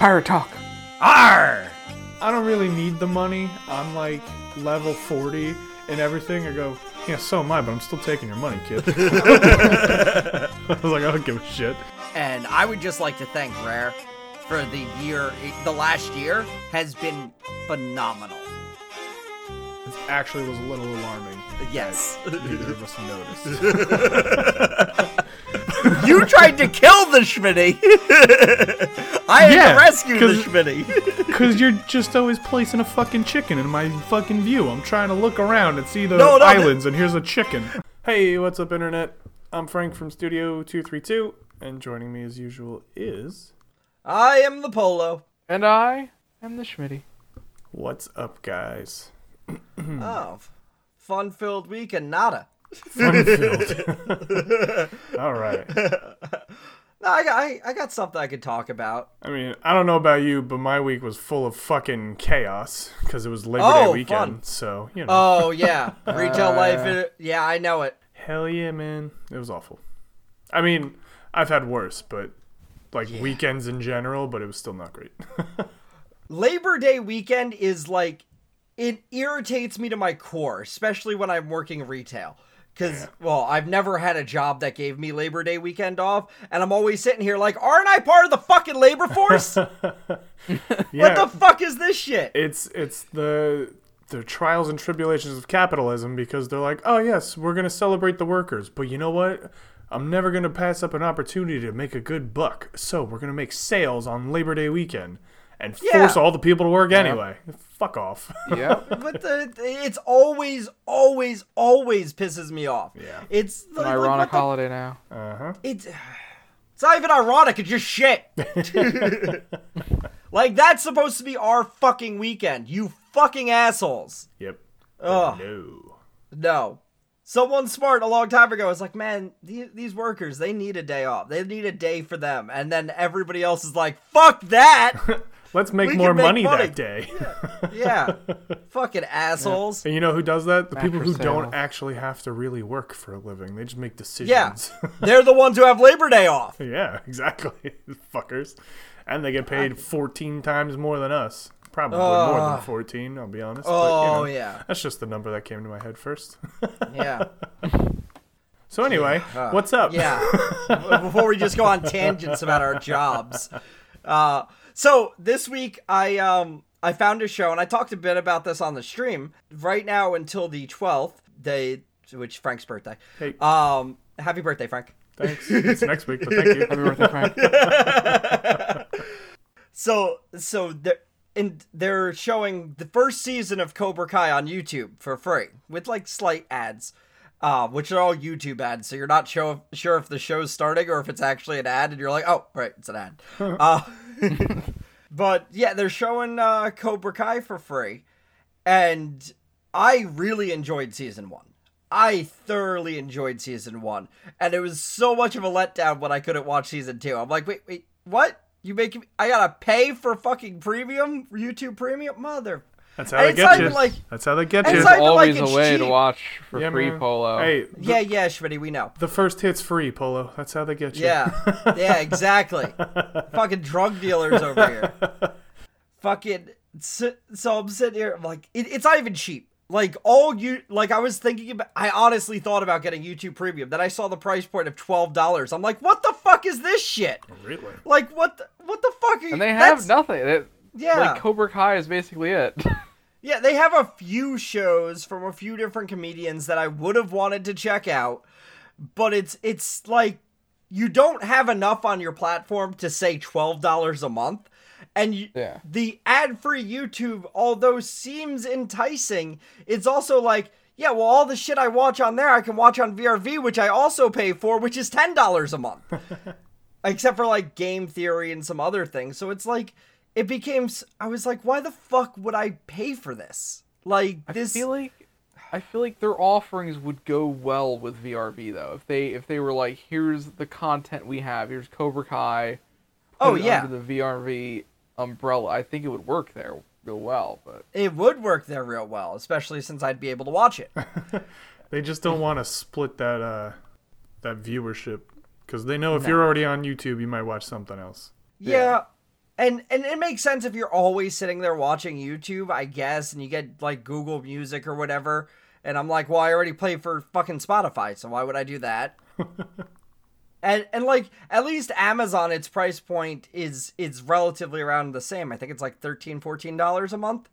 Pirate talk. Arr! I don't really need the money. I'm like level 40 and everything. I go, yeah, so am I, but I'm still taking your money, kid. I was like, I don't give a shit. And I would just like to thank Rare for the year, the last year has been phenomenal. It actually was a little alarming. Yes. Neither of us noticed. you tried to kill the Schmitty. I had Yeah, to rescue the 'cause- Schmitty. Because you're just always placing a fucking chicken in my fucking view. I'm trying to look around and see the No, no, islands, and here's a chicken. Hey, what's up, Internet? I'm Frank from Studio 232, and joining me as usual is. I am the Polo. And I am the Schmitty. What's up, guys? Oh, fun-filled week and nada. Fun filled. All right. No, I got, I, I got something I could talk about. I mean, I don't know about you, but my week was full of fucking chaos because it was Labor Oh, Day weekend. fun. So, you know. Oh yeah, retail Uh, life. it- yeah, I know it. Hell yeah, man. It was awful. I mean, I've had worse, but like weekends in general, but it was still not great. Labor Day weekend is like it irritates me to my core, especially when I'm working retail. Cause well, I've never had a job that gave me Labor Day weekend off, and I'm always sitting here like, aren't I part of the fucking labor force? yeah, What the fuck is this shit? it's it's the the trials and tribulations of capitalism because they're like, oh yes, we're gonna celebrate the workers, but you know what? I'm never gonna pass up an opportunity to make a good buck, so we're gonna make sales on Labor Day weekend and Yeah. force all the people to work anyway. Fuck off. yeah. But the, it's always, always, always pisses me off. Yeah. It's An like, like, ironic what the holiday now. Uh huh. It's it's not even ironic. It's just shit. like that's supposed to be our fucking weekend. You fucking assholes. Yep. Oh No. No. Someone smart a long time ago was like, man, these, these workers, they need a day off. They need a day for them. And then everybody else is like, fuck that. Let's make We more make money, money. that day. yeah. Fucking assholes. And you know who does that? The Back people for who don't actually have to really work for a living. They just make decisions. Yeah. decisions. They're the ones who have Labor Day off. Yeah, exactly. Fuckers. And they get paid 14 times more than us. Probably more than 14, I'll be honest. Oh, but, you know, yeah. That's just the number that came to my head first. Yeah. so, anyway, what's up? Yeah. Before we just go on tangents about our jobs. Uh, so this week I um I found a show and I talked a bit about this on the stream. Right now until the twelfth, day which Frank's birthday. Hey. Um, happy birthday, Frank. Thanks. It's next week, but thank you. Happy birthday, Frank. So so they're and they're showing the first season of Cobra Kai on YouTube for free with like slight ads. Uh, which are all YouTube ads, so you're not show, sure if the show's starting or if it's actually an ad, and you're like, oh, right, it's an ad. uh, but yeah, they're showing uh, Cobra Kai for free, and I really enjoyed season one. I thoroughly enjoyed season one, and it was so much of a letdown when I couldn't watch season two. I'm like, wait, wait, what? You make me? I gotta pay for fucking premium YouTube premium, mother. That's how And they get you. like- That's how they get you. it's There's not even like always a way to watch for Yeah, free man. polo. Hey, the, Yeah, yeah, Schmitty, we know. the first hit's free, Polo. That's how they get you. Yeah, yeah, exactly. Fucking drug dealers over here. Fucking. So, so I'm sitting here, I'm like, it, it's not even cheap. Like all you, like I was thinking about. I honestly thought about getting YouTube Premium. Then I saw the price point of twelve dollars. I'm like, what the fuck is this shit? Really? Like what? The, what the fuck? Are you, And they have nothing. It, Yeah, Like Cobra Kai is basically it. Yeah, they have a few shows from a few different comedians that I would have wanted to check out, but it's it's like you don't have enough on your platform to say twelve dollars a month, and you, Yeah. the ad-free YouTube, although seems enticing, it's also like. Yeah, well, all the shit I watch on there, I can watch on VRV, which I also pay for, which is ten dollars a month. Except for like game theory and some other things. So it's like it became. I was like, why the fuck would I pay for this? Like this I feel like I feel like their offerings would go well with VRV though. If they if they were like, here's the content we have, here's Cobra Kai. put Oh, it yeah. Under the VRV umbrella, I think it would work there real well. But it would work there real well, especially since I'd be able to watch it. They just don't want to split that uh that viewership because they know if you're already on YouTube, you might watch something else. yeah. And and it makes sense if you're always sitting there watching YouTube, I guess, and you get like Google Music or whatever. And I'm like, well, I already play for fucking Spotify, so why would I do that? and and like at least Amazon, its price point is is relatively around the same. I think it's like 13 dollars a month.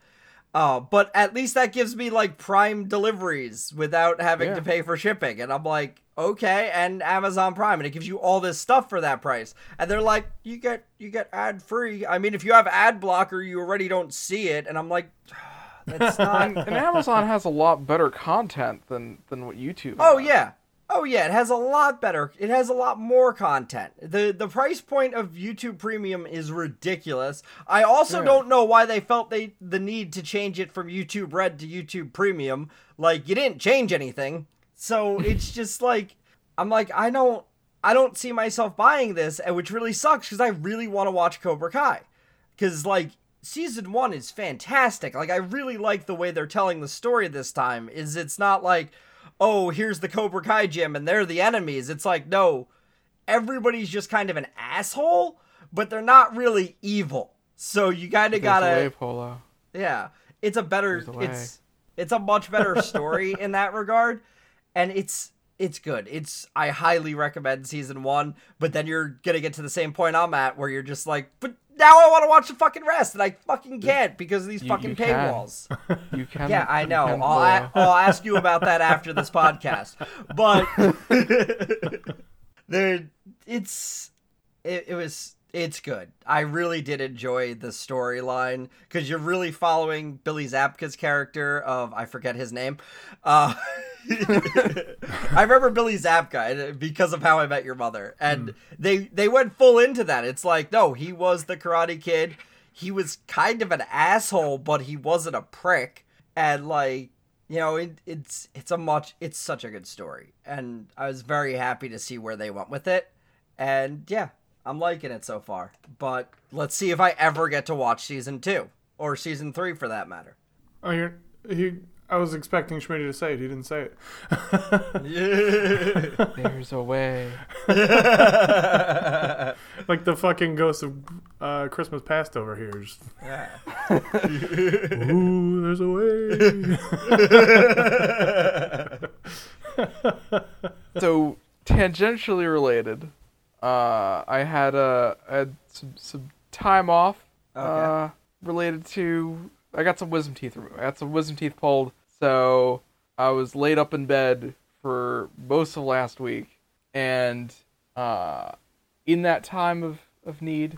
Uh, but at least that gives me like prime deliveries without having Yeah. to pay for shipping. And I'm like, okay, and Amazon Prime, and it gives you all this stuff for that price. And they're like, you get you get ad free. I mean, if you have ad blocker, you already don't see it. And I'm like, that's not. And, and Amazon has a lot better content than than what YouTube. Oh has. yeah. Oh yeah, it has a lot better. It has a lot more content. The the price point of YouTube Premium is ridiculous. I also Yeah. don't know why they felt they the need to change it from YouTube Red to YouTube Premium. Like you didn't change anything. So it's just like I'm like I don't I don't see myself buying this, and which really sucks cuz I really want to watch Cobra Kai. Cuz like season 1 is fantastic. Like I really like the way they're telling the story this time. Is it's not like oh, here's the Cobra Kai gym and they're the enemies. It's like, no, everybody's just kind of an asshole, but they're not really evil. So you kind of gotta, way, Polo. yeah, it's a better, a it's, it's a much better story in that regard, and it's, it's good. It's, I highly recommend season one, but then you're gonna get to the same point I'm at where you're just like, but now I want to watch the fucking rest, and I fucking can't because of these You- fucking you can. paywalls. You can. Yeah, I know. I'll, a- Polo. I'll ask you about that after this podcast. But there, it's it, it was it's good. I really did enjoy the storyline because you're really following Billy Zabka's character of I forget his name. Uh, I remember Billy Zabka uh, because of How I Met Your Mother, and hmm. they they went full into that. It's like no, he was the Karate Kid. He was kind of an asshole, but he wasn't a prick, and like you know, it, it's it's a much it's such a good story, and I was very happy to see where they went with it, and yeah, I'm liking it so far. But let's see if I ever get to watch season two or season three for that matter. Oh, you're he. I was expecting Schmidt to say it. He didn't say it. yeah. There's a way. like the fucking ghost of uh, Christmas past over here. Just, Ooh, there's a way. So tangentially related, uh, I had uh, I had some some time off uh, Okay. related to I got some wisdom teeth removed. I got some wisdom teeth pulled, so I was laid up in bed for most of last week, and uh, in that time of, of need,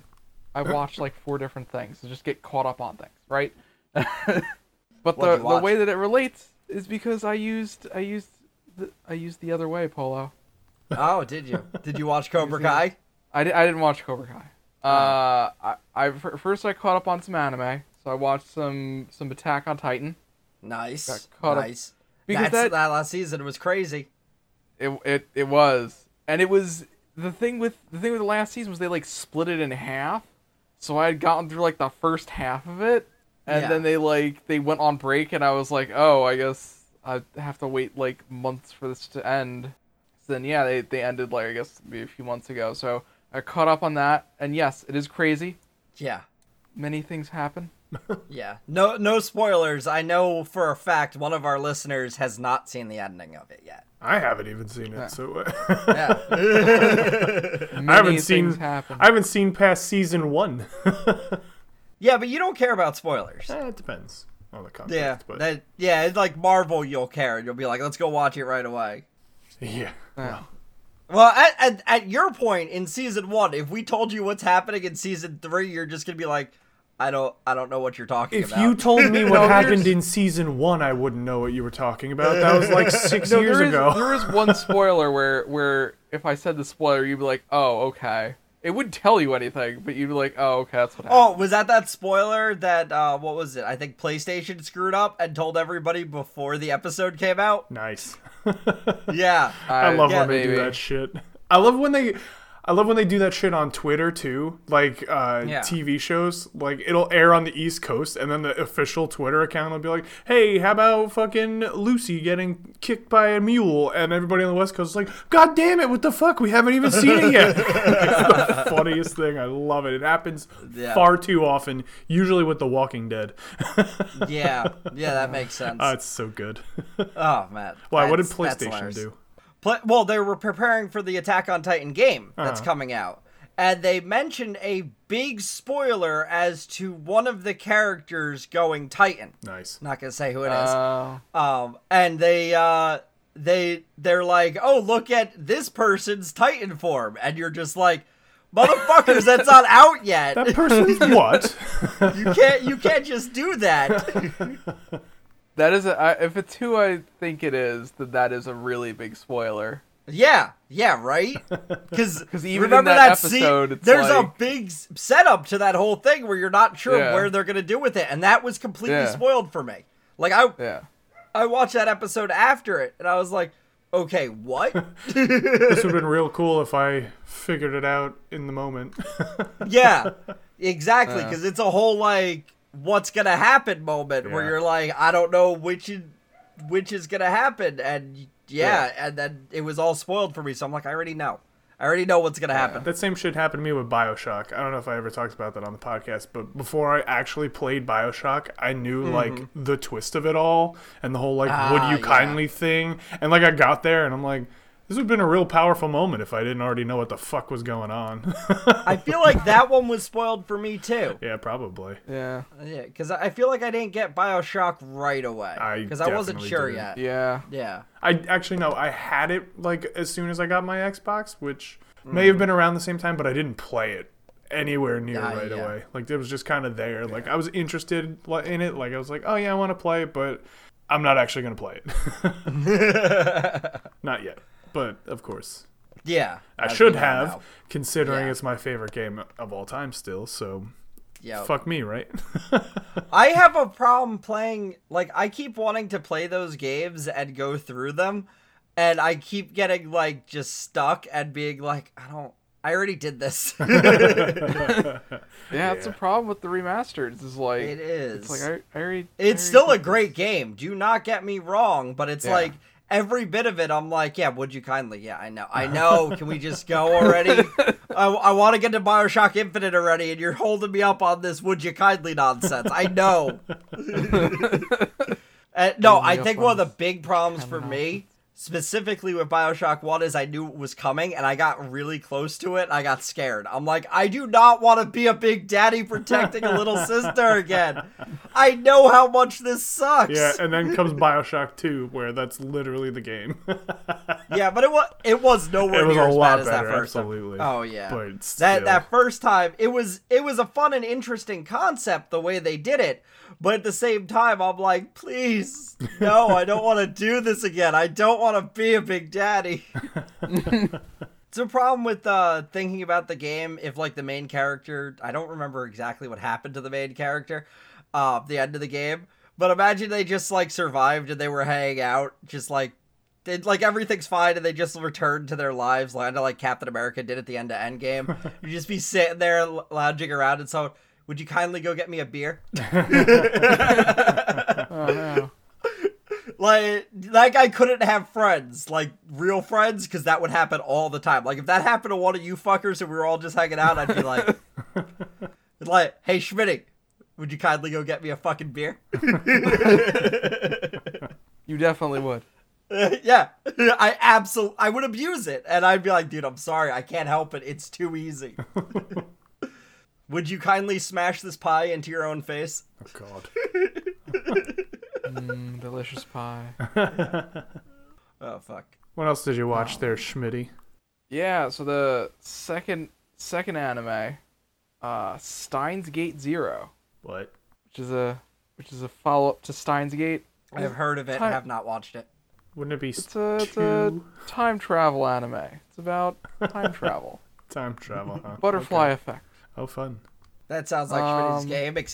I watched like four different things to just get caught up on things, right? but the the way that it relates is because I used I used the, I used the other way, Polo. oh, did you? Did you watch Cobra Kai? I, di- I didn't watch Cobra Kai. Uh, I, I first I caught up on some anime, so I watched some some Attack on Titan. Nice, caught up- nice. Because that- that last season was crazy. It, it it was, and it was the thing with the thing with the last season was they like split it in half. So I had gotten through like the first half of it, and Yeah. then they like they went on break, and I was like, oh, I guess I have to wait like months for this to end. So then yeah, they they ended like I guess maybe a few months ago. So I caught up on that, and yes, it is crazy. Yeah. Many things happen. Yeah. No no spoilers. I know for a fact one of our listeners has not seen the ending of it yet. I haven't even seen it, so Yeah. I haven't seen. happen. I haven't seen past season one. yeah, but you don't care about spoilers. Eh, it depends on the context. Yeah. but That yeah, it's like Marvel you'll care. You'll be like, let's go watch it right away. yeah. Yeah. Well, at, at, at your point in season one, if we told you what's happening in season three, you're just gonna be like, I don't I don't know what you're talking If about. If you told me what No, happened here's- in season one, I wouldn't know what you were talking about. That was like six No, years there is, ago. there is one spoiler where where if I said the spoiler, you'd be like, oh, okay. It wouldn't tell you anything, but you'd be like, oh, okay, that's what happened. Oh, was that that spoiler that uh what was it? I think PlayStation screwed up and told everybody before the episode came out. Nice. Yeah. I love yeah, when they do that shit. I love when they. I love when they do that shit on Twitter too, like uh, Yeah. TV shows. Like it'll air on the East Coast, and then the official Twitter account will be like, "Hey, how about fucking Lucy getting kicked by a mule?" And everybody on the West Coast is like, "God damn it, what the fuck? We haven't even seen it yet." it's the funniest thing. I love it. It happens Yeah. far too often, usually with The Walking Dead. Yeah, yeah, that makes sense. Uh, it's so good. oh man. Why? What did PlayStation do? Pla well, they were preparing for the Attack on Titan game that's Uh-huh. coming out. And they mentioned a big spoiler as to one of the characters going Titan. Nice. Not gonna say who it is. Uh, Um, and they uh they they're like, oh look at this person's Titan form, and you're just like, motherfuckers, that's not out yet. That person's what? you can't you can't just do that. that is a, I, if it's who I think it is, then that is a really big spoiler. yeah, yeah, right. Because even in remember that scene- episode, it's there's a big setup to that whole thing where you're not sure Yeah. where they're gonna do with it, and that was completely Yeah. spoiled for me. Like I Yeah. I watched that episode after it, and I was like, okay, what? this would have been real cool if I figured it out in the moment. Yeah, exactly. Uh. Yeah. Because it's a whole like what's gonna happen moment where you're like, I don't know which is, which is gonna happen, and yeah, and then it was all spoiled for me. So I'm like, I already know. I already know what's gonna happen. That same shit happened to me with Bioshock. I don't know if I ever talked about that on the podcast, but before I actually played Bioshock, I knew like the twist of it all and the whole like Mm-hmm. Ah, would you yeah. kindly thing. And like I got there and I'm like, this would have been a real powerful moment if I didn't already know what the fuck was going on. I feel like that one was spoiled for me too. yeah, probably. Yeah. Yeah, because I feel like I didn't get Bioshock right away I because I wasn't sure didn't. yet. Yeah. Yeah. I actually no, I had it like as soon as I got my Xbox, which may have been around the same time, but I didn't play it anywhere near Ah, right yeah. away. Like it was just kind of there. Like I was interested in it. Like I was like, oh yeah, I want to play it, but I'm not actually gonna play it. not yet, but of course Yeah. I should we now have, know. considering Yeah. it's my favorite game of all time still. So Yeah. fuck me, right? I have a problem playing like I keep wanting to play those games and go through them and I keep getting like just stuck and being like I don't I already did this. Yeah, it's a problem with the remasters. Is like It is. It's like I, I already. I it's already still a great game. Do not get me wrong, but it's Yeah. like every bit of it I'm like, yeah, would you kindly? Yeah, I know. I know. Can we just go already? I, I want to get to BioShock Infinite already and you're holding me up on this would you kindly nonsense. I know. Uh, no, I think one of the big problems for me, specifically with Bioshock 1, is I knew it was coming and I got really close to it and I got scared. I'm like, I do not want to be a big daddy protecting a little sister again. I know how much this sucks. yeah, and then comes Bioshock 2, where that's literally the game. Yeah, but it was it was nowhere It was near a as lot bad as that better, first time. Oh yeah. But that that first time it was it was a fun and interesting concept the way they did it but at the same time i'm like please no i don't want to do this again i don't want to be a big daddy. It's a problem with uh thinking about the game if like the main character i don't remember exactly what happened to the main character uh the end of the game but imagine they just like survived and they were hanging out just like did like everything's fine and they just returned to their lives kind of like captain america did at the end of endgame. You just be sitting there l- lounging around and so would you kindly go get me a beer? Oh no. Like that guy couldn't have friends like real friends because that would happen all the time. Like if that happened to one of you fuckers and we were all just hanging out i'd be like like hey schmitty would you kindly go get me a fucking beer? You definitely would. yeah. I absolutely i would abuse it and i'd be like dude i'm sorry. I can't help it. It's too easy. Would you kindly smash this pie into your own face? Oh, God. Mm, delicious pie. oh fuck What else did you watch there, Schmitty? Yeah. So the second second anime, uh, Steins Gate Zero, What? which is a which is a follow up to Steins Gate. i've heard of it I have not watched it Wouldn't it be It's a, it's a time travel anime. It's about time travel. time travel, huh? Butterfly Okay. effect. Oh, fun. That sounds like Schmitty's Um,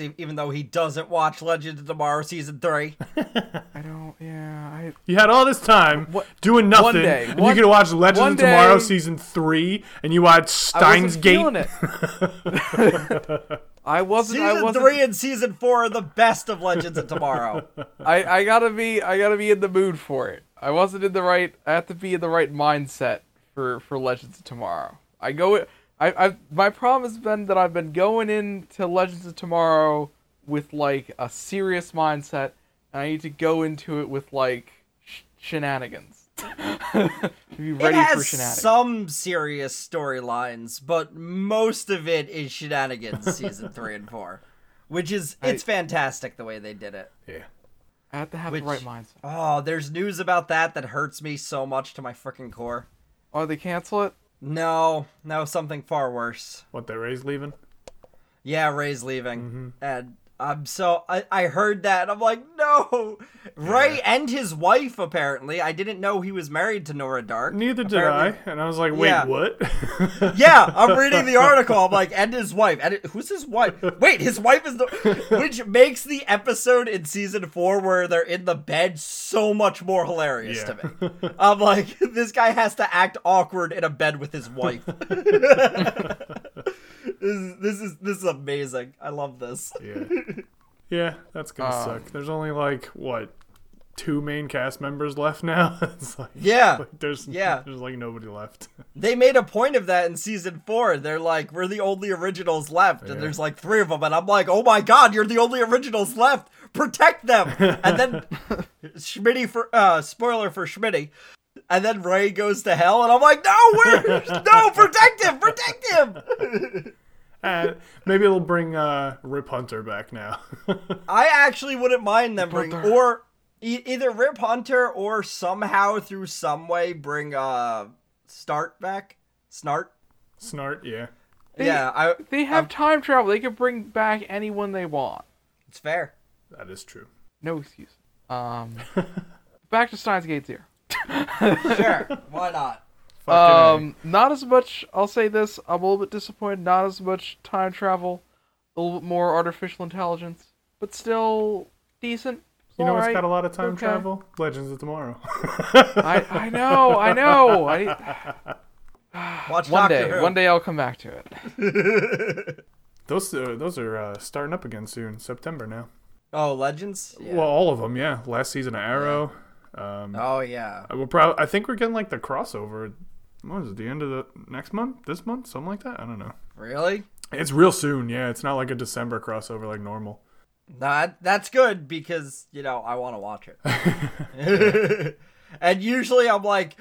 game, even though he doesn't watch Legends of Tomorrow season three. I don't. Yeah. I. You had all this time What- doing nothing, day, and one- you could watch Legends one of Tomorrow season three, and you watched I Steins wasn't Gate. it. I wasn't. I Season wasn't. three and season four are the best of Legends of Tomorrow. I, I gotta be I gotta be in the mood for it. I wasn't in the right. I have to be in the right mindset for for Legends of Tomorrow. I go. I I my problem has been that I've been going into Legends of Tomorrow with like a serious mindset, and I need to go into it with like sh- shenanigans. to be it ready for has shenanigans. some serious storylines, but most of it is shenanigans. season three and four, which is it's fantastic the way they did it. Yeah. I have to have which- the right mindset. Oh, there's news about that that hurts me so much to my freaking core. Oh, they cancel it. No, no, something far worse. What, that Ray's leaving? Yeah, Ray's leaving, Mm-hmm. and I'm so I, I heard that and I'm like, no, Ray and his wife apparently. I didn't know he was married to Nora Darhk. Neither did Apparently- I. And I was like, wait, Yeah. what? Yeah, I'm reading the article. I'm like, and his wife. And it, who's his wife? Wait, his wife is the. Which makes the episode in season four where they're in the bed so much more hilarious Yeah. to me. I'm like, this guy has to act awkward in a bed with his wife. This, is, this is this is amazing. I love this. yeah. Yeah, that's gonna Um, suck. There's only like what two main cast members left now. it's like, Yeah. like there's Yeah. there's like nobody left. They made a point of that in season four. They're like, we're the only originals left, Yeah. and there's like three of them, and I'm like, oh my god, you're the only originals left. Protect them. And then Schmitty for uh, spoiler for Schmitty, and then Ray goes to hell, and I'm like, no, where? no, protect him, protect him. Uh, maybe it'll bring uh, Rip Hunter back now. I actually wouldn't mind them bring or e- either Rip Hunter or somehow through some way bring uh Start back, Snart. Snart, yeah. They- yeah, I. They have I'm- time travel. They can bring back anyone they want. It's fair. That is true. No excuse. Um, back to Steins Gate here. Sure, why not? Fucking Um, not as much. I'll say this. I'm a little bit disappointed. Not as much time travel. A little bit more artificial intelligence, but still decent. A. You know it's got a lot of time okay. travel? Legends of Tomorrow. I I know. I know. I Watch one Doctor day. Who. One day I'll come back to it. those uh, those are uh, starting up again soon. September now. Oh, Legends. Yeah. Well, all of them, yeah. Last season of Arrow. Um, oh yeah. I will probably. I think we're getting like the crossover. What is it? The end of the next month? This month? Something like that. I don't know. Really? It's real soon. Yeah, it's not like a December crossover like normal. Nah, that's good because you know I want to watch it. and usually I'm like,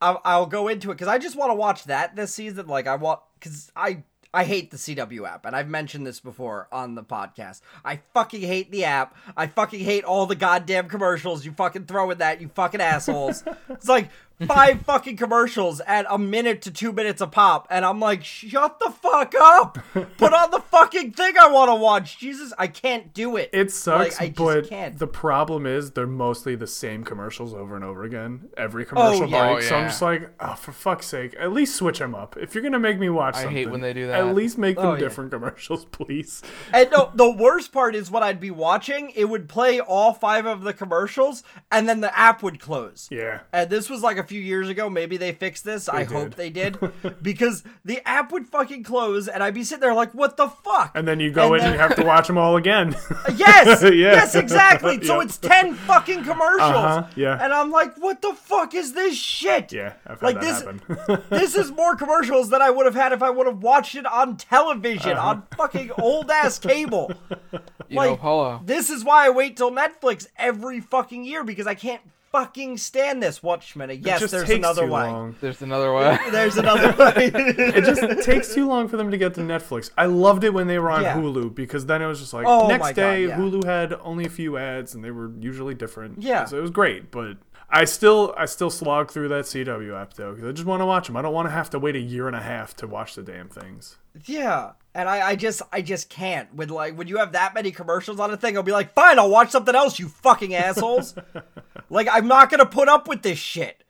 I'll, I'll go into it because I just want to watch that this season. Like I want because I I hate the CW app, and I've mentioned this before on the podcast. I fucking hate the app. I fucking hate all the goddamn commercials you fucking throw in that. You fucking assholes. it's like five fucking commercials at a minute to two minutes a pop, and I'm like, shut the fuck up. Put on the fucking thing I want to watch. Jesus, I can't do it. It sucks, Like, I just but can't. the problem is they're mostly the same commercials over and over again. Every oh, commercial yeah. break. Oh, So I'm oh, just like, oh, for fuck's sake, at least switch them up. If you're gonna make me watch I something, hate when they do that. At least make oh, them Oh, yeah. different commercials, please. And no, the worst part is what I'd be watching. It would play all five of the commercials, and then the app would close. Yeah. And this was like a few years ago. Maybe they fixed this. I hope they did, because the app would fucking close, and I'd be sitting there like, "What the fuck?" And then you go And in and you have to watch them all again. yes, Yeah. yes, exactly. So Yep. it's ten fucking commercials, Uh-huh, yeah. And I'm like, "What the fuck is this shit?" yeah, I've Like that this, this is more commercials than I would have had if I would have watched it on television Uh-huh. on fucking old ass cable. You know, Like, This is why I wait till Netflix every fucking year because I can't fucking stand this. Watch minute. Yes, there's takes another way. long. There's another way. There's another way. It just takes too long for them to get to Netflix. I loved it when they were on Yeah. Hulu because then it was just like Oh next God, day yeah. Hulu had only a few ads and they were usually different. Yeah. so it was great. But I still I still slog through that CW app though because I just want to watch them. I don't want to have to wait a year and a half to watch the damn things. yeah, and I, I just, I just can't. With like, when you have that many commercials on a thing, I'll be like, fine, I'll watch something else. You fucking assholes. like, I'm not gonna put up with this shit.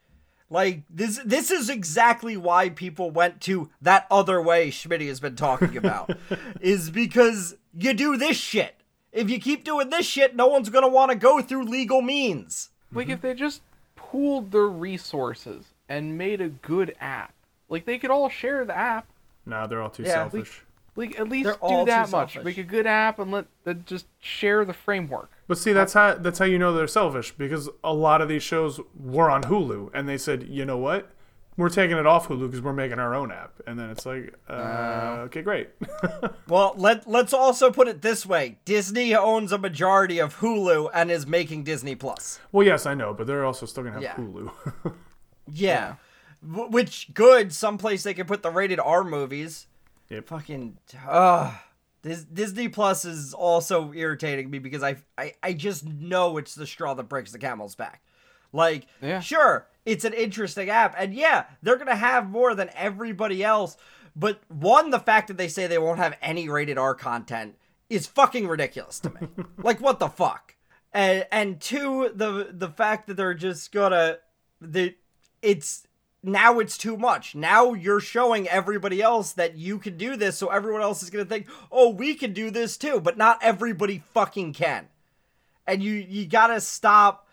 Like this this is exactly why people went to that other way Schmidt has been talking about. is because you do this shit. If you keep doing this shit, no one's gonna want to go through legal means. Like mm-hmm. if they just pooled their resources and made a good app, like they could all share the app. Nah, they're all too Yeah, we- selfish. Like at least They're do all too that much. selfish. Make a good app and let them just share the framework. But see, that's how that's how you know they're selfish because a lot of these shows were on Hulu, and they said, you know what, we're taking it off Hulu because we're making our own app, and then it's like, uh, okay, great. Well, let let's also put it this way: Disney owns a majority of Hulu and is making Disney Plus. well, yes, I know, but they're also still gonna have Yeah. Hulu. Yeah. W- which good, someplace they can put the rated R movies. Yep. Fucking uh this Disney Plus is also irritating me because I, I I just know it's the straw that breaks the camel's back. Like, Yeah. sure, it's an interesting app, and yeah, they're gonna have more than everybody else. But one, the fact that they say they won't have any rated R content is fucking ridiculous to me. like, what the fuck? And and two, the the fact that they're just gonna the it's now it's too much. Now you're showing everybody else that you can do this, so everyone else is gonna think, oh, we can do this too, but not everybody fucking can. And you you gotta stop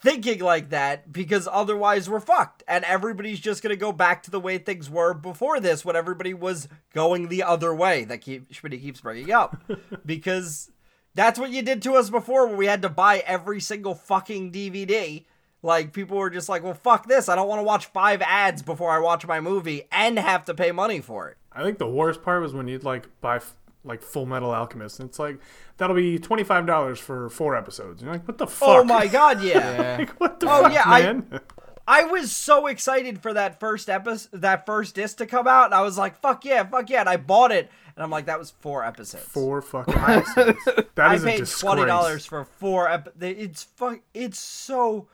thinking like that because otherwise we're fucked. And everybody's just gonna go back to the way things were before this when everybody was going the other way that keep Schmidt keeps bringing up. because that's what you did to us before when we had to buy every single fucking DVD. Like people were just like, "Well, fuck this. I don't want to watch five ads before I watch my movie and have to pay money for it." I think the worst part was when you'd like buy f- like Full Metal Alchemist, and it's like that'll be twenty five dollars for four episodes. And you're like, what the oh fuck? Oh my god, yeah. Yeah. like what the Oh, fuck, yeah, I- man? I was so excited for that first episode, that first disc to come out, and I was like, "Fuck yeah, fuck yeah!" And I bought it, and I'm like, "That was four episodes." Four fucking episodes. That I is a paid twenty dollars for four. Ep- they- it's fuck. It's so.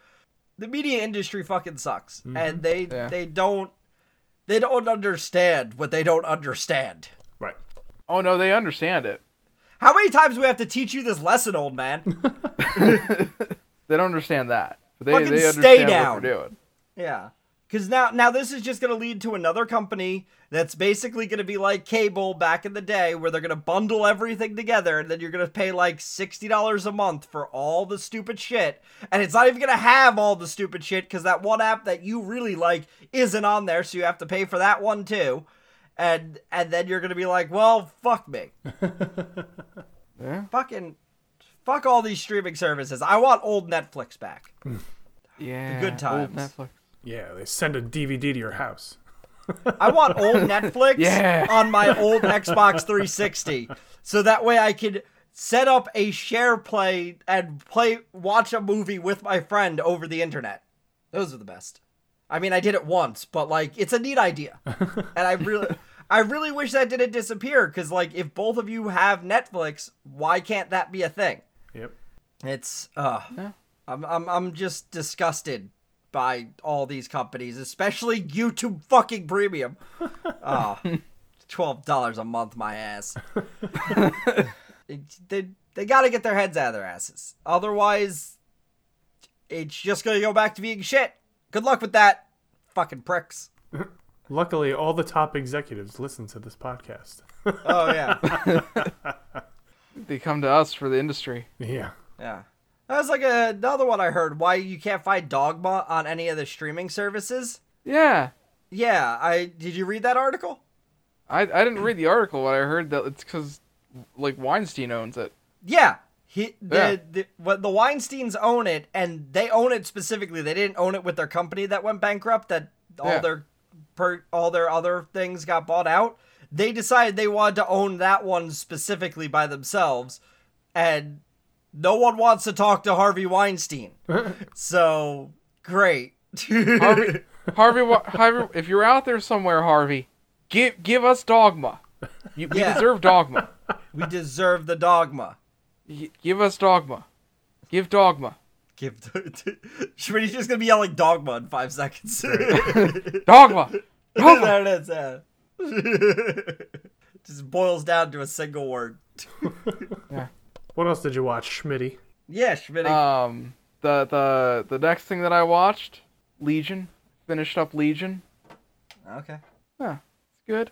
The media industry fucking sucks, and mm-hmm. they Yeah. they don't they don't understand what they don't understand. Right. Oh no, they understand it. How many times do we have to teach you this lesson, old man? They don't understand that. They, Fucking they stay understand down. what they're doing. Yeah. Cause now now this is just gonna lead to another company that's basically gonna be like cable back in the day where they're gonna bundle everything together and then you're gonna pay like sixty dollars a month for all the stupid shit. And it's not even gonna have all the stupid shit because that one app that you really like isn't on there, so you have to pay for that one too. And and then you're gonna be like, well, fuck me. Yeah. Fucking fuck all these streaming services. I want old Netflix back. Yeah. good old times. Netflix. Yeah, they send a DVD to your house. I want old Netflix Yeah. on my old Xbox 360 so that way I could set up a share play and play watch a movie with my friend over the internet. Those are the best. I mean, I did it once, but like it's a neat idea. and I really I really wish that didn't disappear cuz like if both of you have Netflix, why can't that be a thing? Yep. It's uh Yeah. I'm I'm I'm just disgusted by all these companies, especially YouTube fucking premium. Ah, twelve dollars a month, my ass. They they got to get their heads out of their asses. Otherwise, it's just gonna go back to being shit. Good luck with that, fucking pricks. Luckily, all the top executives listen to this podcast. Oh yeah, They come to us for the industry. yeah. yeah. That was like another one I heard. Why you can't find Dogma on any of the streaming services? Yeah. Yeah, I did. You read that article? I, I didn't read the article, but I heard that it's because like Weinstein owns it. Yeah. He, the, Yeah. the what the Weinsteins own it, and they own it specifically. They didn't own it with their company that went bankrupt. That all Yeah. their per, all their other things got bought out. They decided they wanted to own that one specifically by themselves, and no one wants to talk to Harvey Weinstein. so great. Harvey, Harvey, Harvey, if you're out there somewhere, Harvey, give give us Dogma. You, we Yeah. deserve Dogma. we deserve the dogma. Y- give us Dogma. Give Dogma. Give Schmitty's just gonna be yelling dogma in five seconds. Dogma. Dogma. there it is. Yeah. Just boils down to a single word. What else did you watch, Schmitty? Yeah, Schmitty. Um, the the the next thing that I watched, Legion, finished up Legion. Okay. Yeah, it's good.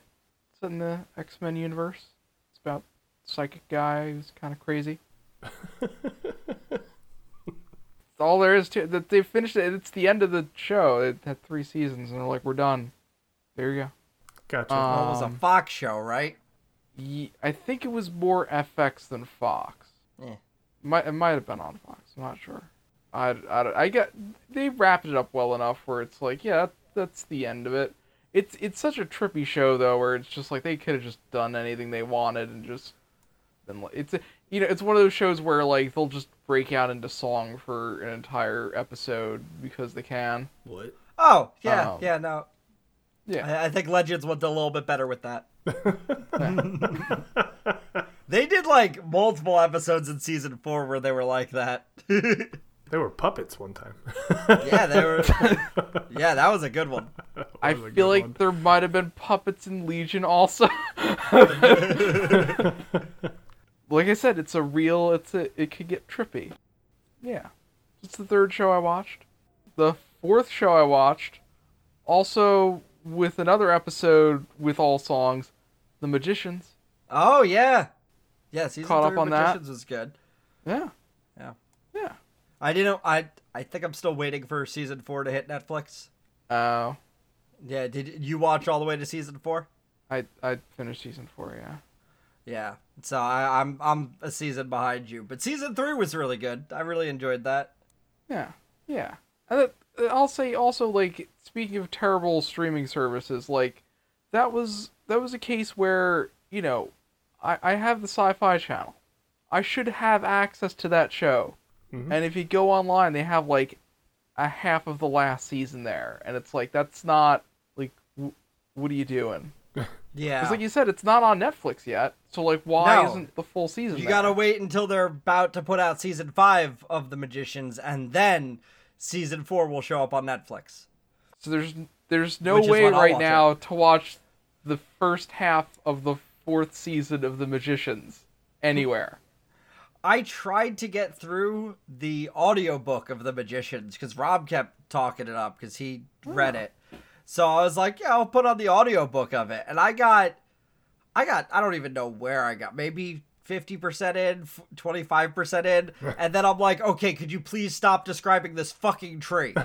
It's in the X Men universe. It's about psychic guy who's kind of crazy. It's all there is to it. That they finished it. It's the end of the show. It had three seasons, and they're like, "We're done." There you go. Gotcha. Uh, Well, it was a Um, Fox show, right? Ye- I think it was more FX than Fox. Yeah. Might it might have been on Fox. I'm not sure. I, I, I get they wrapped it up well enough where it's like yeah that, that's the end of it. It's it's such a trippy show though where it's just like they could have just done anything they wanted and just been like it's you know it's one of those shows where like they'll just break out into song for an entire episode because they can. What? Oh, yeah, Um, yeah, no. Yeah. I, I think Legends went a little bit better with that. they did like multiple episodes in season four where they were like that. They were puppets one time. yeah, they were. yeah, that was a good one. I feel like one. there might have been puppets in Legion also. like I said, it's a real. It's a. It could get trippy. Yeah, it's the third show I watched. The fourth show I watched, also with another episode with all songs, The Magicians. Oh yeah, yeah. Season Caught up three on that? Magicians was good. Yeah, Yeah, yeah. I didn't. I I think I'm still waiting for season four to hit Netflix. Oh, Yeah, did you watch all the way to season four? I I finished season four. Yeah. Yeah. So I, I'm I'm a season behind you, but season three was really good. I really enjoyed that. Yeah, yeah. And I'll say also like speaking of terrible streaming services, like that was that was a case where you know I I have the Sci-Fi Channel, I should have access to that show, Mhm. and if you go online, they have like a half of the last season there, and it's like that's not like w- what are you doing? Yeah. Because like you said, it's not on Netflix yet, so like why No. isn't the full season? You there? gotta wait until they're about to put out season five of The Magicians, and then season four will show up on Netflix. So there's there's no Which way right watch now to watch the first half of the fourth season of The Magicians anywhere. I tried to get through the audiobook of The Magicians because Rob kept talking it up because he read ah. it. So I was like, yeah, I'll put on the audiobook of it. And I got, I got, I don't even know where I got, maybe 50% in, 25% in. And then I'm like, okay, could you please stop describing this fucking tree?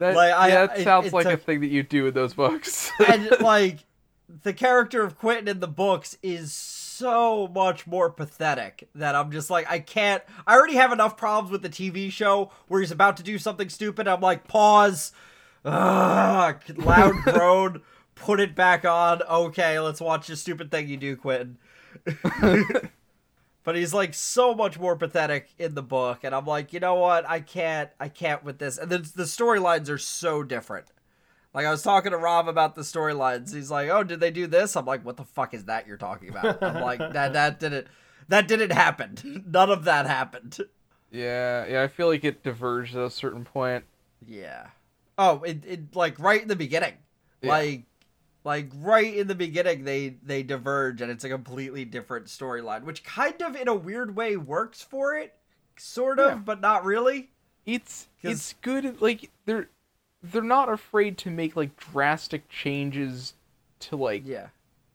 That, Like, I- yeah, that it- sounds it's like a, a- thing that you do in those books. and like the character of Quentin in the books is so much more pathetic that I'm just like I can't I already have enough problems with the TV show where he's about to do something stupid. I'm like pause. Ugh, loud groan. Put it back on. Okay let's watch the stupid thing you do Quentin. But he's like so much more pathetic in the book and I'm like you know what? I can't I can't with this. And then the storylines are so different like I was talking to Rob about the storylines. He's like, "Oh, did they do this?" I'm like, "What the fuck is that you're talking about?" I'm like, "That that didn't that didn't happen. None of that happened." yeah, yeah, I feel like it diverged at a certain point. Yeah. Oh, it, it like right in the beginning. Yeah. Like like right in the beginning they they diverge and it's a completely different storyline, which kind of in a weird way works for it, sort of, Yeah. but not really. It's it's good. Like they're they're not afraid to make like drastic changes to like Yeah.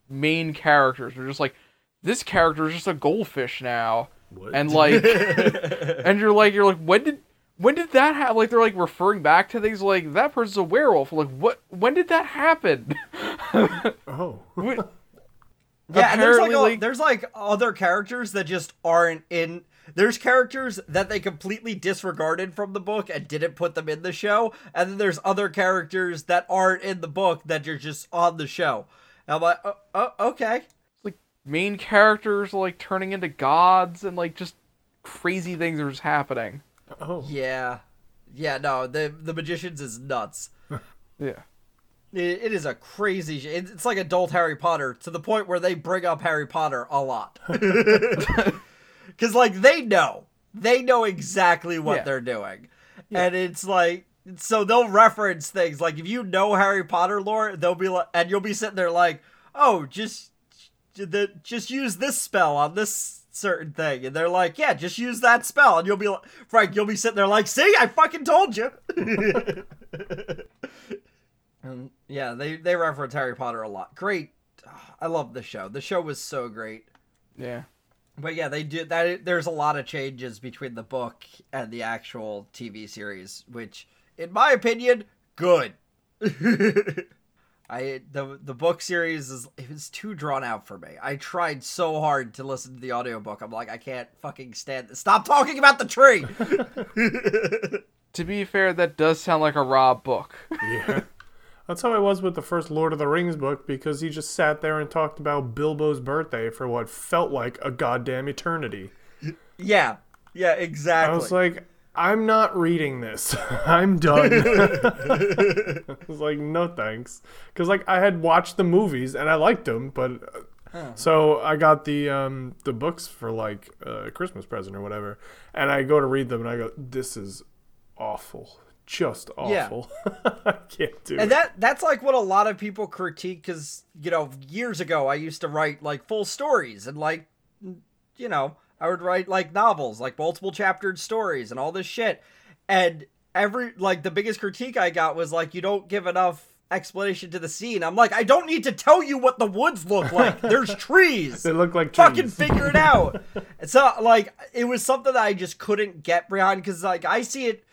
main characters. They're just like this character is just a goldfish now, What? and like and you're like you're like when did when did that happen? Like they're like referring back to things like that person's a werewolf. Like what? When did that happen? oh. What- Yeah, and there's like, Apparently, all- like- there's like other characters that just aren't in. There's characters that they completely disregarded from the book and didn't put them in the show, and then there's other characters that aren't in the book that are just on the show. And I'm like, oh, oh, okay, like main characters like turning into gods and like just crazy things are just happening. Oh. yeah, yeah. No, the the magicians is nuts. Yeah. It, it is a crazy. sh- It's it's like adult Harry Potter to the point where they bring up Harry Potter a lot. Because like they know, they know exactly what Yeah. they're doing, and it's like so they'll reference things like if you know Harry Potter lore, they'll be like, and you'll be sitting there like, oh, just the, just use this spell on this certain thing, and they're like, yeah, just use that spell, and you'll be like, Frank, you'll be sitting there like, see, I fucking told you. and yeah, they they reference Harry Potter a lot. Great, I love the show. The show was so great. Yeah. But yeah, they do that. There's a lot of changes between the book and the actual TV series, which, in my opinion, good. I the the book series is it was too drawn out for me. I tried so hard to listen to the audiobook. I'm like, I can't fucking stand this. Stop talking about the tree. To be fair, that does sound like a Rob book. Yeah. That's how I was with the first Lord of the Rings book because he just sat there and talked about Bilbo's birthday for what felt like a goddamn eternity. yeah, yeah, exactly. I was like, I'm not reading this. I'm done. I was like, no thanks. Because like I had watched the movies and I liked them, but uh, so I got the um the books for like a Christmas present or whatever, and I go to read them and I go, this is awful, just Yeah. awful. I can't do and it. that that's like what a lot of people critique because you know years ago i used to write like full stories and like you know i would write like novels like multiple chaptered stories and all this shit and every like the biggest critique i got was like you don't give enough explanation to the scene i'm like i don't need to tell you what the woods look like there's trees they look like fucking figure it out. And so like it was something that I just couldn't get behind because like I see it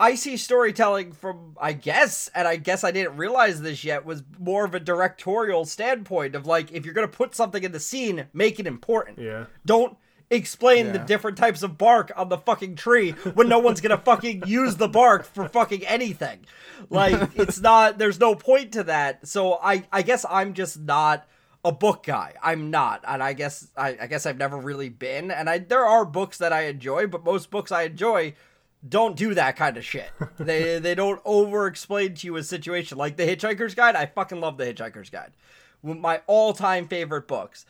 I see storytelling from I guess, and I guess I didn't realize this yet, was more of a directorial standpoint of like if you're gonna put something in the scene, make it important. Yeah. Don't explain the different types of bark on the fucking tree when no one's gonna fucking use the bark for fucking anything. Like it's not there's no point to that. So I I guess I'm just not a book guy. I'm not. And I guess I, I guess I've never really been. And I there are books that I enjoy, but most books I enjoy don't do that kind of shit. they they don't over explain to you a situation. Like the Hitchhiker's Guide, I fucking love the Hitchhiker's Guide. One My all time favorite books.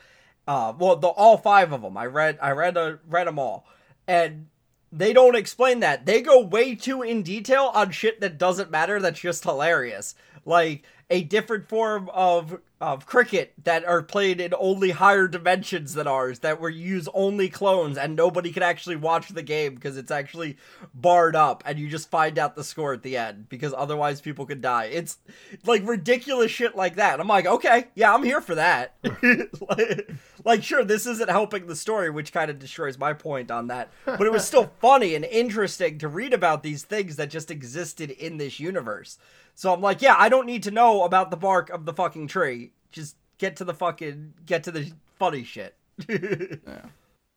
Uh, well, the all five of them. I read I read uh, read them all, and they don't explain that. They go way too in detail on shit that doesn't matter. That's just hilarious. Like a different form of of cricket that are played in only higher dimensions than ours that were use only clones and nobody can actually watch the game because it's actually barred up and you just find out the score at the end because otherwise people could die. It's like ridiculous shit like that. I'm like okay yeah i'm here for that. Like, like sure this isn't helping the story which kind of destroys my point on that but it was still funny and interesting to read about these things that just existed in this universe. So I'm like, yeah, I don't need to know about the bark of the fucking tree. Just get to the fucking get to the funny shit. Yeah.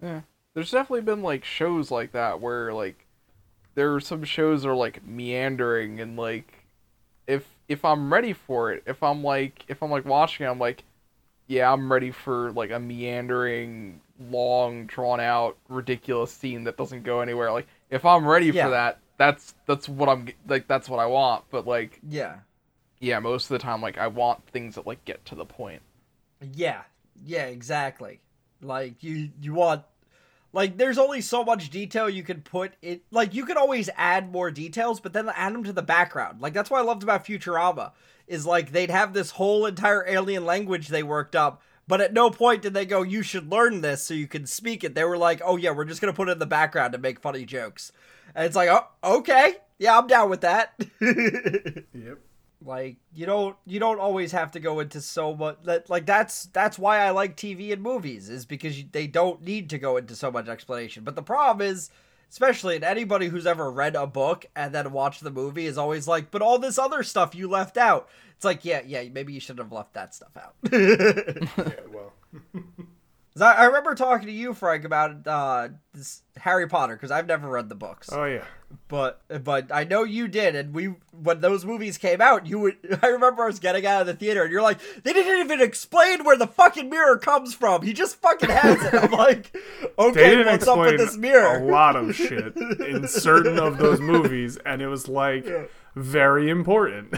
Yeah. There's definitely been like shows like that where like there are some shows that are like meandering and like if if I'm ready for it, if I'm like if I'm like watching it, I'm like, yeah, I'm ready for like a meandering, long, drawn out, ridiculous scene that doesn't go anywhere. Like if I'm ready Yeah. for that, that's that's what I'm like that's what I want. But like yeah. Yeah, most of the time like I want things that like get to the point. Yeah. Yeah, exactly. Like you you want like there's only so much detail you can put it like you can always add more details but then add them to the background like that's what i loved about futurama is like they'd have this whole entire alien language they worked up but at no point did they go you should learn this so you can speak it they were like oh yeah we're just gonna put it in the background to make funny jokes and it's like oh okay yeah i'm down with that Yep. Like you don't you don't always have to go into so much that like that's that's why i like tv and movies is because you, they don't need to go into so much explanation. But the problem is especially in anybody who's ever read a book and then watched the movie is always like but all this other stuff you left out. It's like yeah yeah maybe you should have left that stuff out. Yeah, well. I, remember talking to you frank about uh this harry potter because i've never read the books Oh yeah. but but I know you did, and we when those movies came out, you would. I remember us getting out of the theater, and you're like, they didn't even explain where the fucking mirror comes from. He just fucking has it. I'm like, okay, what's up with this mirror? a lot of shit in certain of those movies, and it was like very important.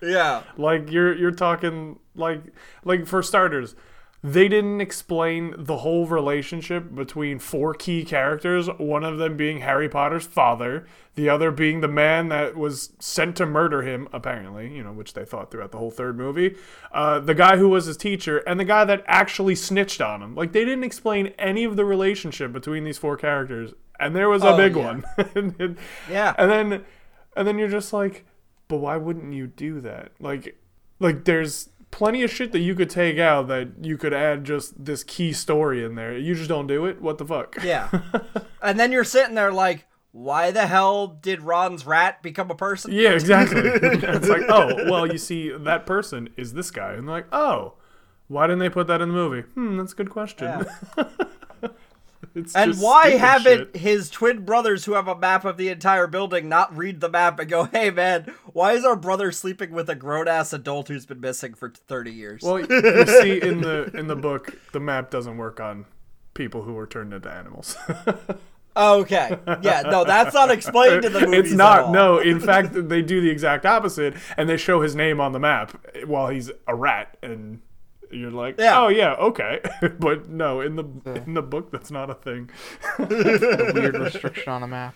yeah, like you're you're talking like like for starters, they didn't explain the whole relationship between four key characters, one of them being Harry Potter's father, the other being the man that was sent to murder him, apparently, you know, which they thought throughout the whole third movie, uh, the guy who was his teacher, and the guy that actually snitched on him. Like, they didn't explain any of the relationship between these four characters, and there was a Oh, big yeah. one. And- Yeah. and then and then you're just like but why wouldn't you do that like like there's plenty of shit that you could take out that you could add just this key story in there. You just don't do it? What the fuck? Yeah. and then you're sitting there like, why the hell did Ron's rat become a person? yeah exactly. It's like oh well you see that person is this guy. And they're like oh why didn't they put that in the movie? Hmm that's a good question it's And why haven't shit. his twin brothers who have a map of the entire building not read the map and go, hey man, why is our brother sleeping with a grown ass adult who's been missing for 30 years? well you see in the in the book the map doesn't work on people who were turned into animals okay. Yeah, no, that's not explained in the movies. it's not no in fact they do the exact opposite and they show his name on the map while he's a rat and you're like Yeah. oh yeah okay. But no in the in the book that's not a thing. A weird restriction on a map.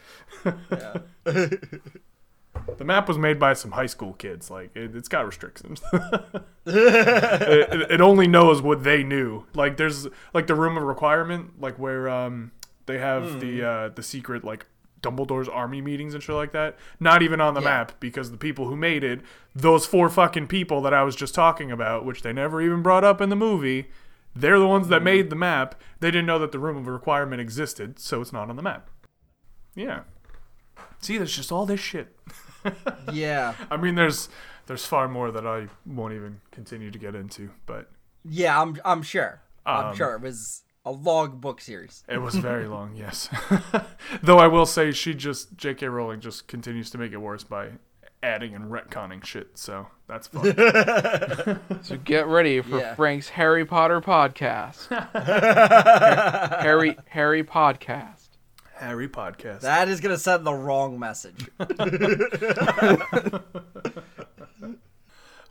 the map was made by some high school kids like it, it's got restrictions. It, it- it only knows what they knew. Like there's like the room of requirement like where um they have the uh the secret like Dumbledore's army meetings and shit like that. Not even on the Yeah. map because the people who made it, those four fucking people that I was just talking about, which they never even brought up in the movie, they're the ones that made the map. They didn't know that the room of requirement existed, so it's not on the map. Yeah. See, there's just all this shit. Yeah. I mean, there's there's far more that I won't even continue to get into, but Yeah, I'm I'm sure. I'm Um, sure it was a long book series. it was very long. Yes, though I will say she just J.K. Rowling just continues to make it worse by adding and retconning shit. So that's fun. So get ready for Yeah. Frank's Harry Potter podcast. Harry Harry podcast. Harry podcast. That is gonna send the wrong message.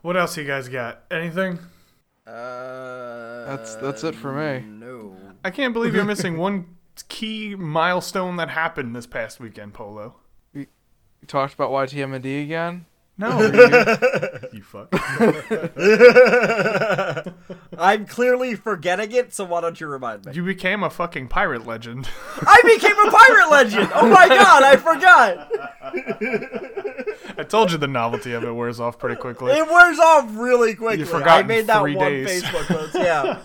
what else you guys got? Anything? Uh, That's that's it for me. no. I can't believe you're missing one key milestone that happened this past weekend, Polo. We talked about YTMD again. No, you fuck. I'm clearly forgetting it, so why don't you remind me? You became a fucking pirate legend. I became a pirate legend. Oh my god, I forgot. I told you the novelty of it wears off pretty quickly. It wears off really quickly. You forgot I in made that three one days. Facebook post. Yeah.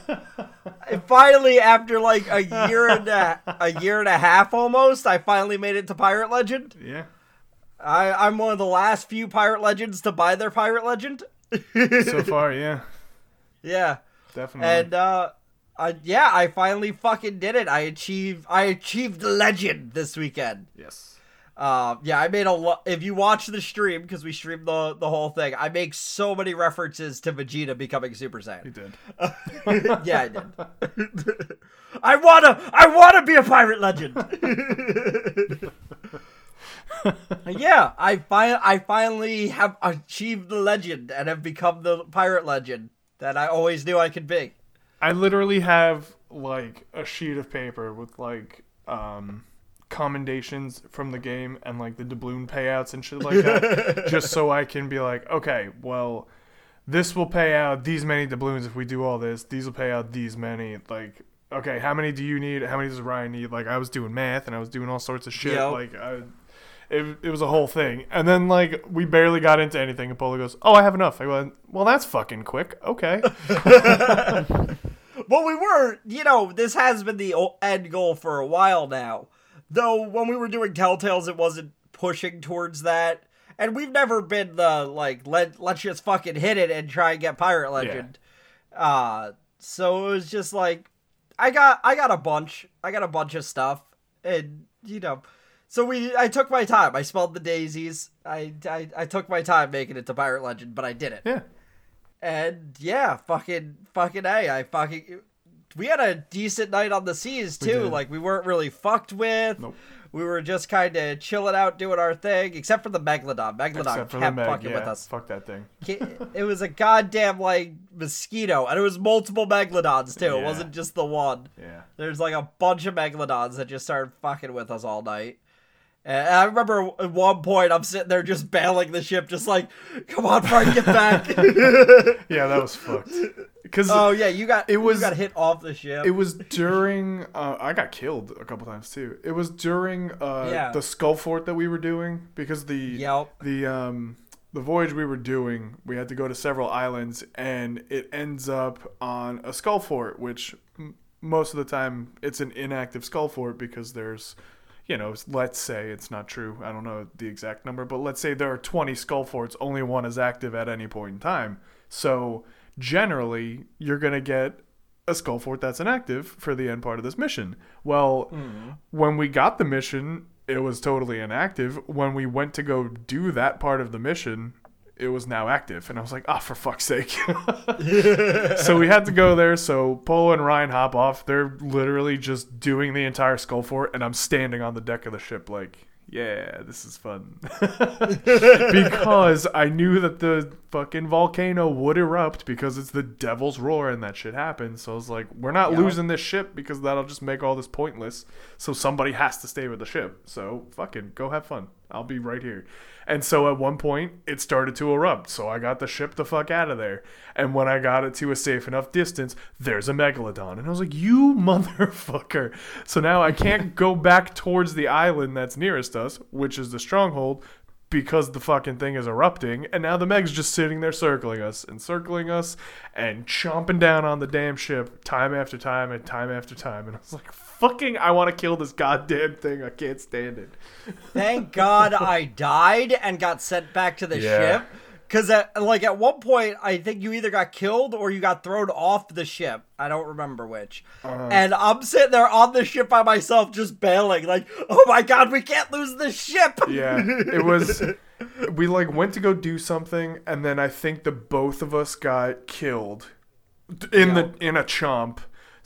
And finally, after like a year and a, a year and a half almost, I finally made it to pirate legend. Yeah. I, I'm one of the last few pirate legends to buy their pirate legend. So far, yeah. Yeah. Definitely. And uh I, yeah, I finally fucking did it. I achieved I achieved the legend this weekend. yes. Uh, yeah, I made a lot. If you watch the stream, because we streamed the the whole thing, I make so many references to Vegeta becoming Super Saiyan. You did. yeah, I did. I wanna, I wanna be a pirate legend. yeah, I fi- I finally have achieved the legend and have become the pirate legend that I always knew I could be. I literally have like a sheet of paper with like um commendations from the game and like the doubloon payouts and shit like that just so I can be like, okay, well, this will pay out these many doubloons if we do all this. These will pay out these many. Like, okay, how many do you need? How many does Ryan need? Like, I was doing math and I was doing all sorts of shit. Yep. Like, I, it, it was a whole thing. And then like we barely got into anything, and Polo goes, "Oh, I have enough." I went, "Well, that's fucking quick." Okay. Well, we were, you know, this has been the end goal for a while now. Though when we were doing Tall Tales, it wasn't pushing towards that. And we've never been the like let let's just fucking hit it and try and get Pirate Legend. Uh so it was just like I got I got a bunch. I got a bunch of stuff. And you know so we I took my time. I spelled the daisies. I, I I took my time making it to Pirate Legend, but I did it. yeah. And yeah, fucking fucking A, I fucking we had a decent night on the seas too. did. Like we weren't really fucked with. Nope. We were just kind of chilling out, doing our thing, except for the megalodon. Megalodon Except for the kept Meg, fucking yeah, with us. Fuck that thing. It was a goddamn like mosquito, and it was multiple megalodons too. It wasn't just the one. Yeah. There's like a bunch of megalodons that just started fucking with us all night. And I remember at one point I'm sitting there just bailing the ship, just like, "Come on, Frank, get back!" Yeah, that was fucked. Because oh yeah, you got It was- you got hit off the ship. it was during. Uh, I got killed a couple times too. It was during uh, Yeah. the skull fort that we were doing because the Yep. the um the voyage we were doing, we had to go to several islands, and it ends up on a skull fort, which m- most of the time it's an inactive skull fort because there's, you know, let's say it's not true. I don't know the exact number, but let's say there are 20 skull forts, only one is active at any point in time. So generally, you're gonna get a skull fort that's inactive for the end part of this mission. Well, mm-hmm. when we got the mission, it was totally inactive. When we went to go do that part of the mission, it was now active. And I was like, ah, for fuck's sake. so we had to go there. So Polo and Ryan hop off. They're literally just doing the entire skull fort, and I'm standing on the deck of the ship like, yeah, this is fun. because I knew that the fucking volcano would erupt because it's the devil's roar and that shit happens. So I was like, we're not Yeah. losing this ship because that'll just make all this pointless. So somebody has to stay with the ship. So fucking go have fun. I'll be right here. And so at one point, it started to erupt. So I got the ship the fuck out of there. And when I got it to a safe enough distance, there's a megalodon. And I was like, you motherfucker. So now I can't go back towards the island that's nearest us, which is the stronghold, because the fucking thing is erupting. And now the Meg's just sitting there circling us and circling us and chomping down on the damn ship time after time and time after time. And I was like, fucking, I want to kill this goddamn thing. I can't stand it. Thank God I died and got sent back to the Yeah. ship. Cause at, like at one point, I think you either got killed or you got thrown off the ship. I don't remember which. Uh-huh. And I'm sitting there on the ship by myself, just bailing, like, "Oh my God, we can't lose the ship!" Yeah, it was. We like went to go do something, and then I think the both of us got killed in the in a chomp.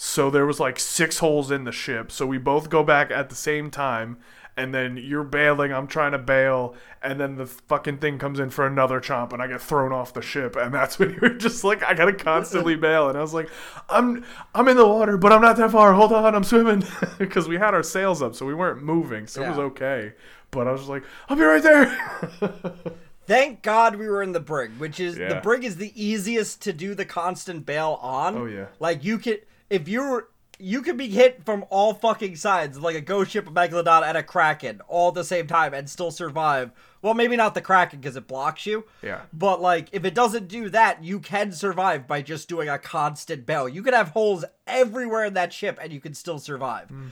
So there was like six holes in the ship. So we both go back at the same time, and then you're bailing. I'm trying to bail, and then the fucking thing comes in for another chomp, and I get thrown off the ship. And that's when you're just like, I gotta constantly bail. And I was like, I'm I'm in the water, but I'm not that far. Hold on, I'm swimming because we had our sails up, so we weren't moving, so it was okay. But I was just like, I'll be right there. Thank God we were in the brig, which is the brig is the easiest to do the constant bail on. Oh, yeah. Like you could if you're you could be hit from all fucking sides, like a ghost ship, a megalodon, and a kraken all at the same time and still survive. Well, maybe not the kraken because it blocks you. Yeah. But like if it doesn't do that, you can survive by just doing a constant bell. You could have holes everywhere in that ship and you can still survive. Hmm.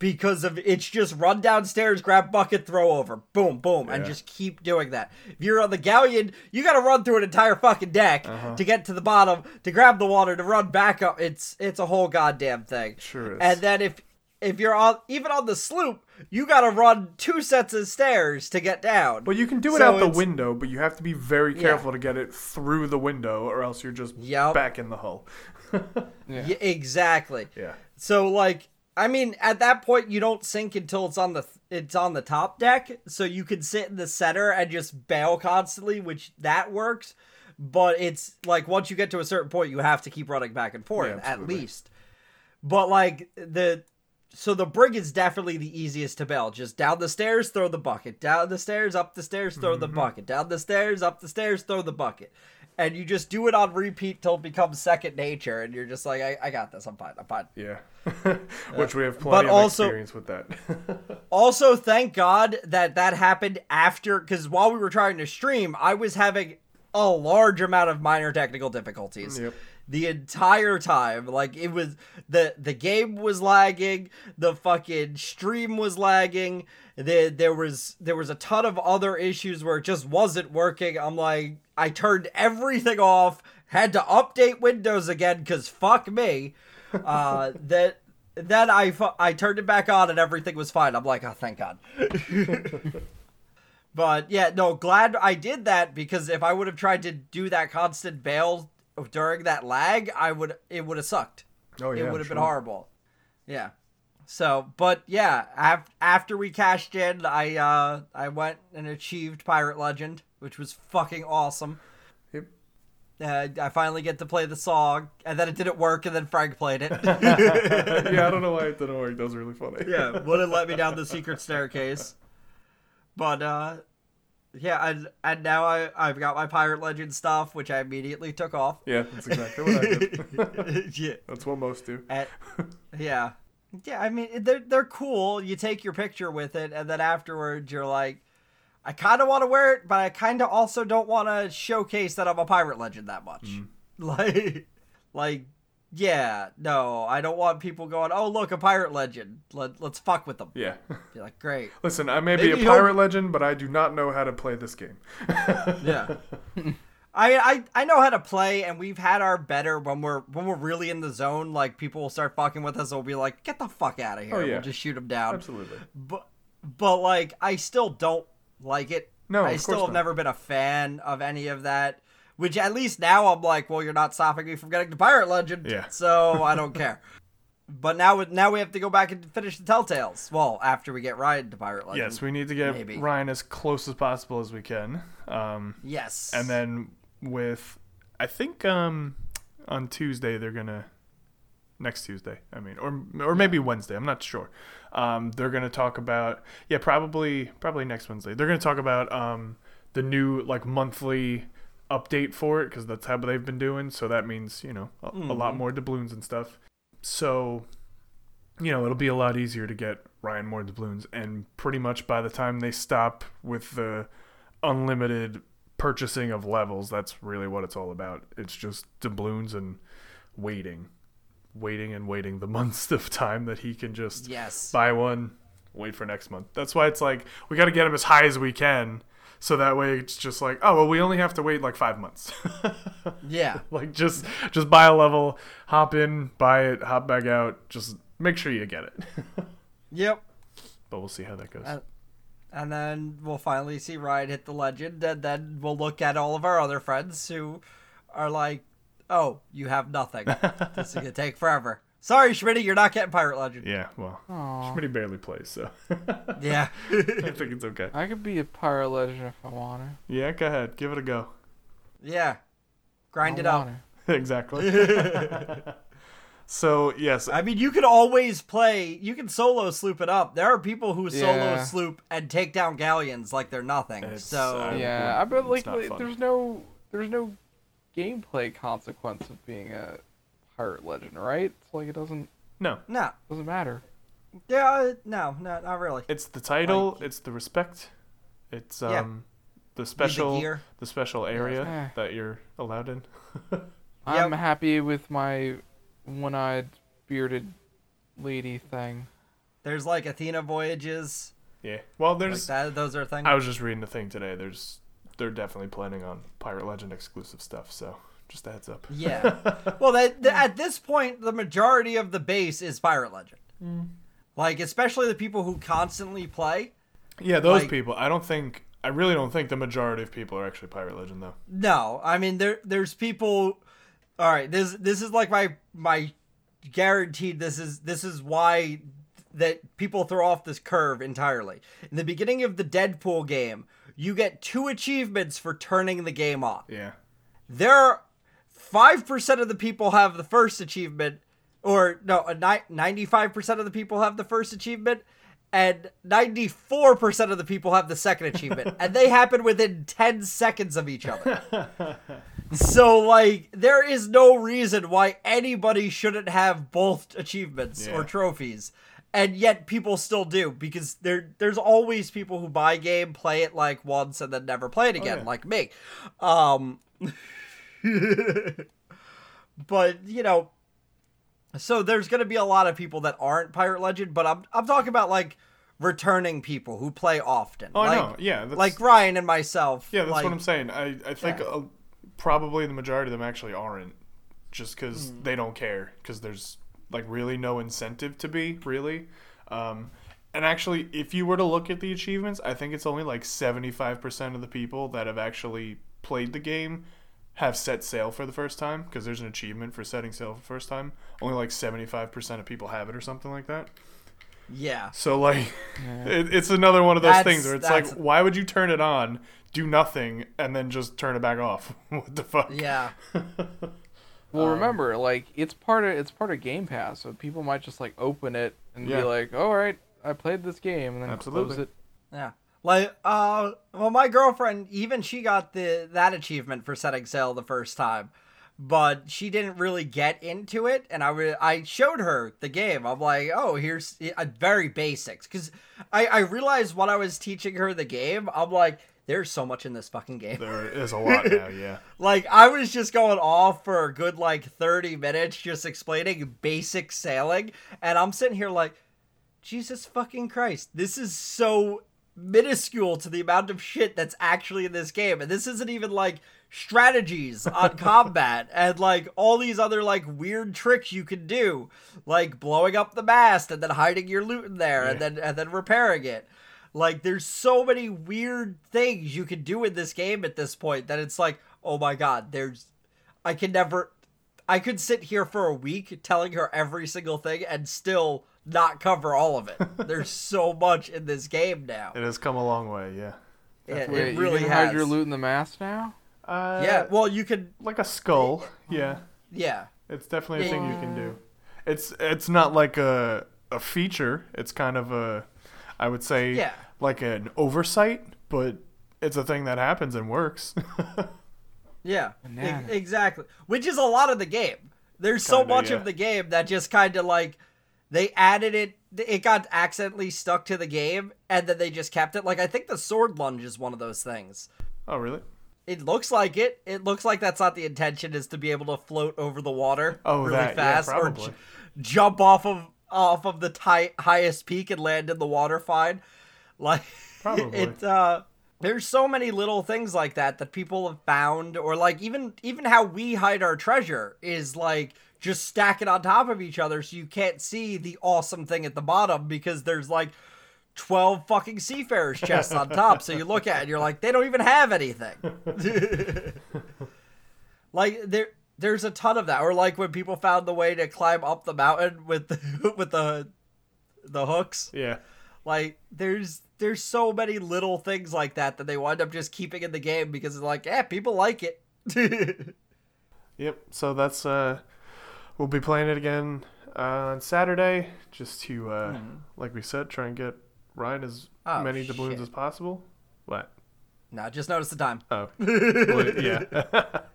Because of it's just run downstairs, grab bucket, throw over, boom, boom, and just keep doing that. If you're on the galleon, you got to run through an entire fucking deck Uh-huh. to get to the bottom, to grab the water, to run back up. It's it's a whole goddamn thing. Sure is. And then if if you're on even on the sloop, you got to run two sets of stairs to get down. Well, you can do it So out the window, but you have to be very Yeah. careful to get it through the window, or else you're just Yup. back in the hull. Yeah. Yeah, exactly. Yeah. So like I mean at that point you don't sink until it's on the it's on the top deck so you can sit in the center and just bail constantly which that works but it's like once you get to a certain point you have to keep running back and forth Yeah, at least. But like the so the brig is definitely the easiest to bail. Just down the stairs, throw the bucket. Down the stairs, up the stairs, throw the mm-hmm. bucket. Down the stairs, up the stairs, throw the bucket. And you just do it on repeat till it becomes second nature, and you're just like, I, I got this. I'm fine. I'm fine. Yeah. Which we have plenty of also- experience with that. Also, thank God that that happened after, because while we were trying to stream, I was having a large amount of minor technical difficulties. Yep. The entire time, like it was the the game was lagging, the fucking stream was lagging. There there was there was a ton of other issues where it just wasn't working. I'm like, I turned everything off, had to update Windows again because fuck me. Uh, that then I I turned it back on and everything was fine. I'm like, oh, thank God. but yeah, no, glad I did that because if I would have tried to do that constant bail during that lag, I would it would have sucked. Oh, yeah, it would have been horrible. Yeah. So, but yeah, af- after we cashed in, I uh I went and achieved Pirate Legend, which was fucking awesome. Yep. Uh, I finally get to play the song, and then it didn't work, and then Frank played it. yeah, I don't know why it didn't work. That was really funny. yeah, wouldn't let me down the secret staircase. But uh yeah, and and now I I've got my Pirate Legend stuff, which I immediately took off. Yeah, that's exactly what I did. yeah. that's what most do. And, yeah. Yeah, I mean they're they're cool. You take your picture with it and then afterwards you're like I kind of want to wear it, but I kind of also don't want to showcase that I'm a pirate legend that much. Mm. Like like yeah, no, I don't want people going, "Oh, look, a pirate legend. Let, let's fuck with them." Yeah. Be like, "Great." Listen, I may Maybe be a pirate legend, but I do not know how to play this game. Yeah. I, I I know how to play, and we've had our better when we're when we're really in the zone. Like people will start fucking with us, and we'll be like, "Get the fuck out of here!" Oh, yeah. We'll just shoot them down. Absolutely. But but like I still don't like it. No, I still have not. never been a fan of any of that. Which at least now I'm like, well, you're not stopping me from getting to Pirate Legend, Yeah. so I don't care. But now now we have to go back and finish the Tall Tales. Well, after we get Ryan to Pirate Legend. Yes, we need to get Maybe. Ryan as close as possible as we can. Um, Yes. and then with, I think um, on Tuesday they're gonna, next Tuesday, I mean, or or maybe Wednesday, I'm not sure. Um, they're gonna talk about, yeah, probably probably next Wednesday. They're gonna talk about um, the new like monthly update for it because that's how they've been doing. So that means you know a, a lot Mhm. more doubloons and stuff. So you know, it'll be a lot easier to get Ryan more doubloons. And pretty much by the time they stop with the unlimited purchasing of levels, that's really what it's all about. It's just doubloons and waiting, waiting and waiting the months of time that he can just yes. buy one, wait for next month. That's why it's like we got to get him as high as we can. So that way it's just like, oh well, we only have to wait like five months. Yeah. like just just buy a level, hop in, buy it, hop back out. Just make sure you get it. Yep. but we'll see how that goes. Uh, And then we'll finally see Ryan hit the legend, and then we'll look at all of our other friends who are like, "Oh, you have nothing. this is gonna take forever." Sorry, Schmitty, you're not getting Pirate Legend. yeah, well, Aw. Schmitty barely plays, so Yeah. I think it's okay. I could be a pirate legend if I want to. Yeah, go ahead, give it a go. yeah. Grind I it up. wanna. exactly. So yes, I mean, you can always play. You can solo sloop it up. There are people who solo Yeah. sloop and take down galleons like they're nothing. It's, so uh, Yeah, I bet It's like, like, there's no there's no gameplay consequence of being a pirate legend, right? It's like it doesn't no, no, doesn't matter. yeah, uh, no, no, not really. it's the title, Like- it's the respect, it's Yeah. um the special gear. the special area Eh. that you're allowed in. I'm happy with my one-eyed bearded lady thing. There's like Athena voyages. Yeah. Well, Like there's that. Those are things. I was just reading the thing today. There's they're definitely planning on Pirate Legend exclusive stuff. So just a heads up. Yeah. well, that, th- at this point, the majority of the base is Pirate Legend. Mm. Like, especially the people who constantly play. Yeah, those Like- people. I don't think. I really don't think the majority of people are actually Pirate Legend though. No, I mean there. There's people. All right, this this is like my my guaranteed. This is this is why that people throw off this curve entirely. In the beginning of the Deadpool game, you get two achievements for turning the game on. Yeah. there are five percent of the people have the first achievement, or no, ninety-five percent of the people have the first achievement, and ninety-four percent of the people have the second achievement, and they happen within ten seconds of each other. so, like, there is no reason why anybody shouldn't have both achievements Yeah. or trophies. And yet people still do because there there's always people who buy a game, play it like once and then never play it again, yeah. like me. Um but you know so there's going to be a lot of people that aren't pirate legend but i'm i'm talking about like returning people who play often Oh, like, know. Yeah. That's, like ryan and myself yeah, that's like, what I'm saying. I I think Yeah. uh, probably the majority of them actually aren't, just because Hmm. they don't care. Because there's like really no incentive to be really. Um, and actually, if you were to look at the achievements, I think it's only like 75% of the people that have actually played the game have set sail for the first time because there's an achievement for setting sail for the first time. Only like 75% of people have it or something like that. Yeah. So like, it, it's another one of those That's- things where it's like, why would you turn it on, do nothing, and then just turn it back off? what the fuck? Yeah. Well, Um, remember, like it's part of it's part of Game Pass, so people might just like open it and Yeah. be like, "All right, I played this game," and then Absolutely. close it. Yeah. Like uh well my girlfriend even she got the that achievement for setting sail the first time. But she didn't really get into it and I I showed her the game. I'm like, "Oh, here's uh, very basics." Cuz I I realized when I was teaching her the game, I'm like, there's so much in this fucking game. There is a lot now, yeah. Like I was just going off for a good like 30 minutes just explaining basic sailing and I'm sitting here like Jesus fucking Christ. This is so minuscule to the amount of shit that's actually in this game. And this isn't even like strategies on combat and like all these other like weird tricks you can do. Like blowing up the mast and then hiding your loot in there and then and then repairing it. Like there's so many weird things you can do in this game at this point that it's like, oh my god, there's I can never I could sit here for a week telling her every single thing and still not cover all of it. there's so much in this game now. It has come a long way, yeah. It, Wait, it really you can has. hide your loot in the mast now. Uh, Yeah, well you could like a skull. Yeah, yeah. it's definitely a thing you can do. It's it's not like a a feature. It's kind of a, I would say, Yeah. like an oversight, but it's a thing that happens and works. Yeah, e- exactly. Which is a lot of the game. There's so Kinda, much yeah. of the game that just kind of like they added it. It got accidentally stuck to the game, and then they just kept it. Like I think the sword lunge is one of those things. oh, really? It looks like it. It looks like that's not the intention. Is to be able to float over the water Oh, really that, yeah, fast or j- jump off of off of the highest peak and land in the water fine. Like Probably. it. uh There's so many little things like that that people have found, or like even even how we hide our treasure is like just stack it on top of each other so you can't see the awesome thing at the bottom because there's like 12 fucking seafarers chests on top. So you look at it and you're like they don't even have anything. Like there there's a ton of that. Or like when people found the way to climb up the mountain with the, with the the hooks. Yeah. like there's there's so many little things like that that they wind up just keeping in the game because it's like yeah people like it. Yep. So that's uh, we'll be playing it again uh, on Saturday, just to uh, like we said, try and get Ryan as Oh, many doubloons shit. as possible. What? now just notice the time Oh, well, yeah.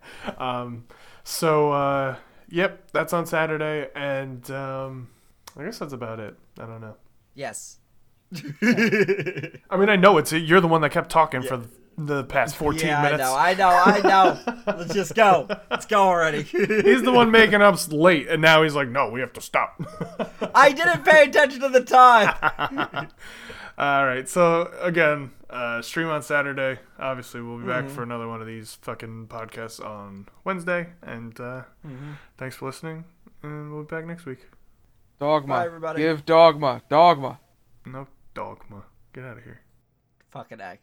um, so uh, yep, that's on Saturday, and um, I guess that's about it. I don't know. yes I mean, I know it's you're the one that kept talking for the past 14 yeah minutes. i know i know i know let's just go let's go already He's the one making up late, and now he's like, "No, we have to stop." i didn't pay attention to the time All right. So again, uh, stream on Saturday. Obviously, we'll be Mm-hmm. back for another one of these fucking podcasts on Wednesday. And uh, Mm-hmm. thanks for listening. And we'll be back next week. Dogma. Bye, everybody. Give dogma. Dogma. No dogma. Get out of here. fucking egg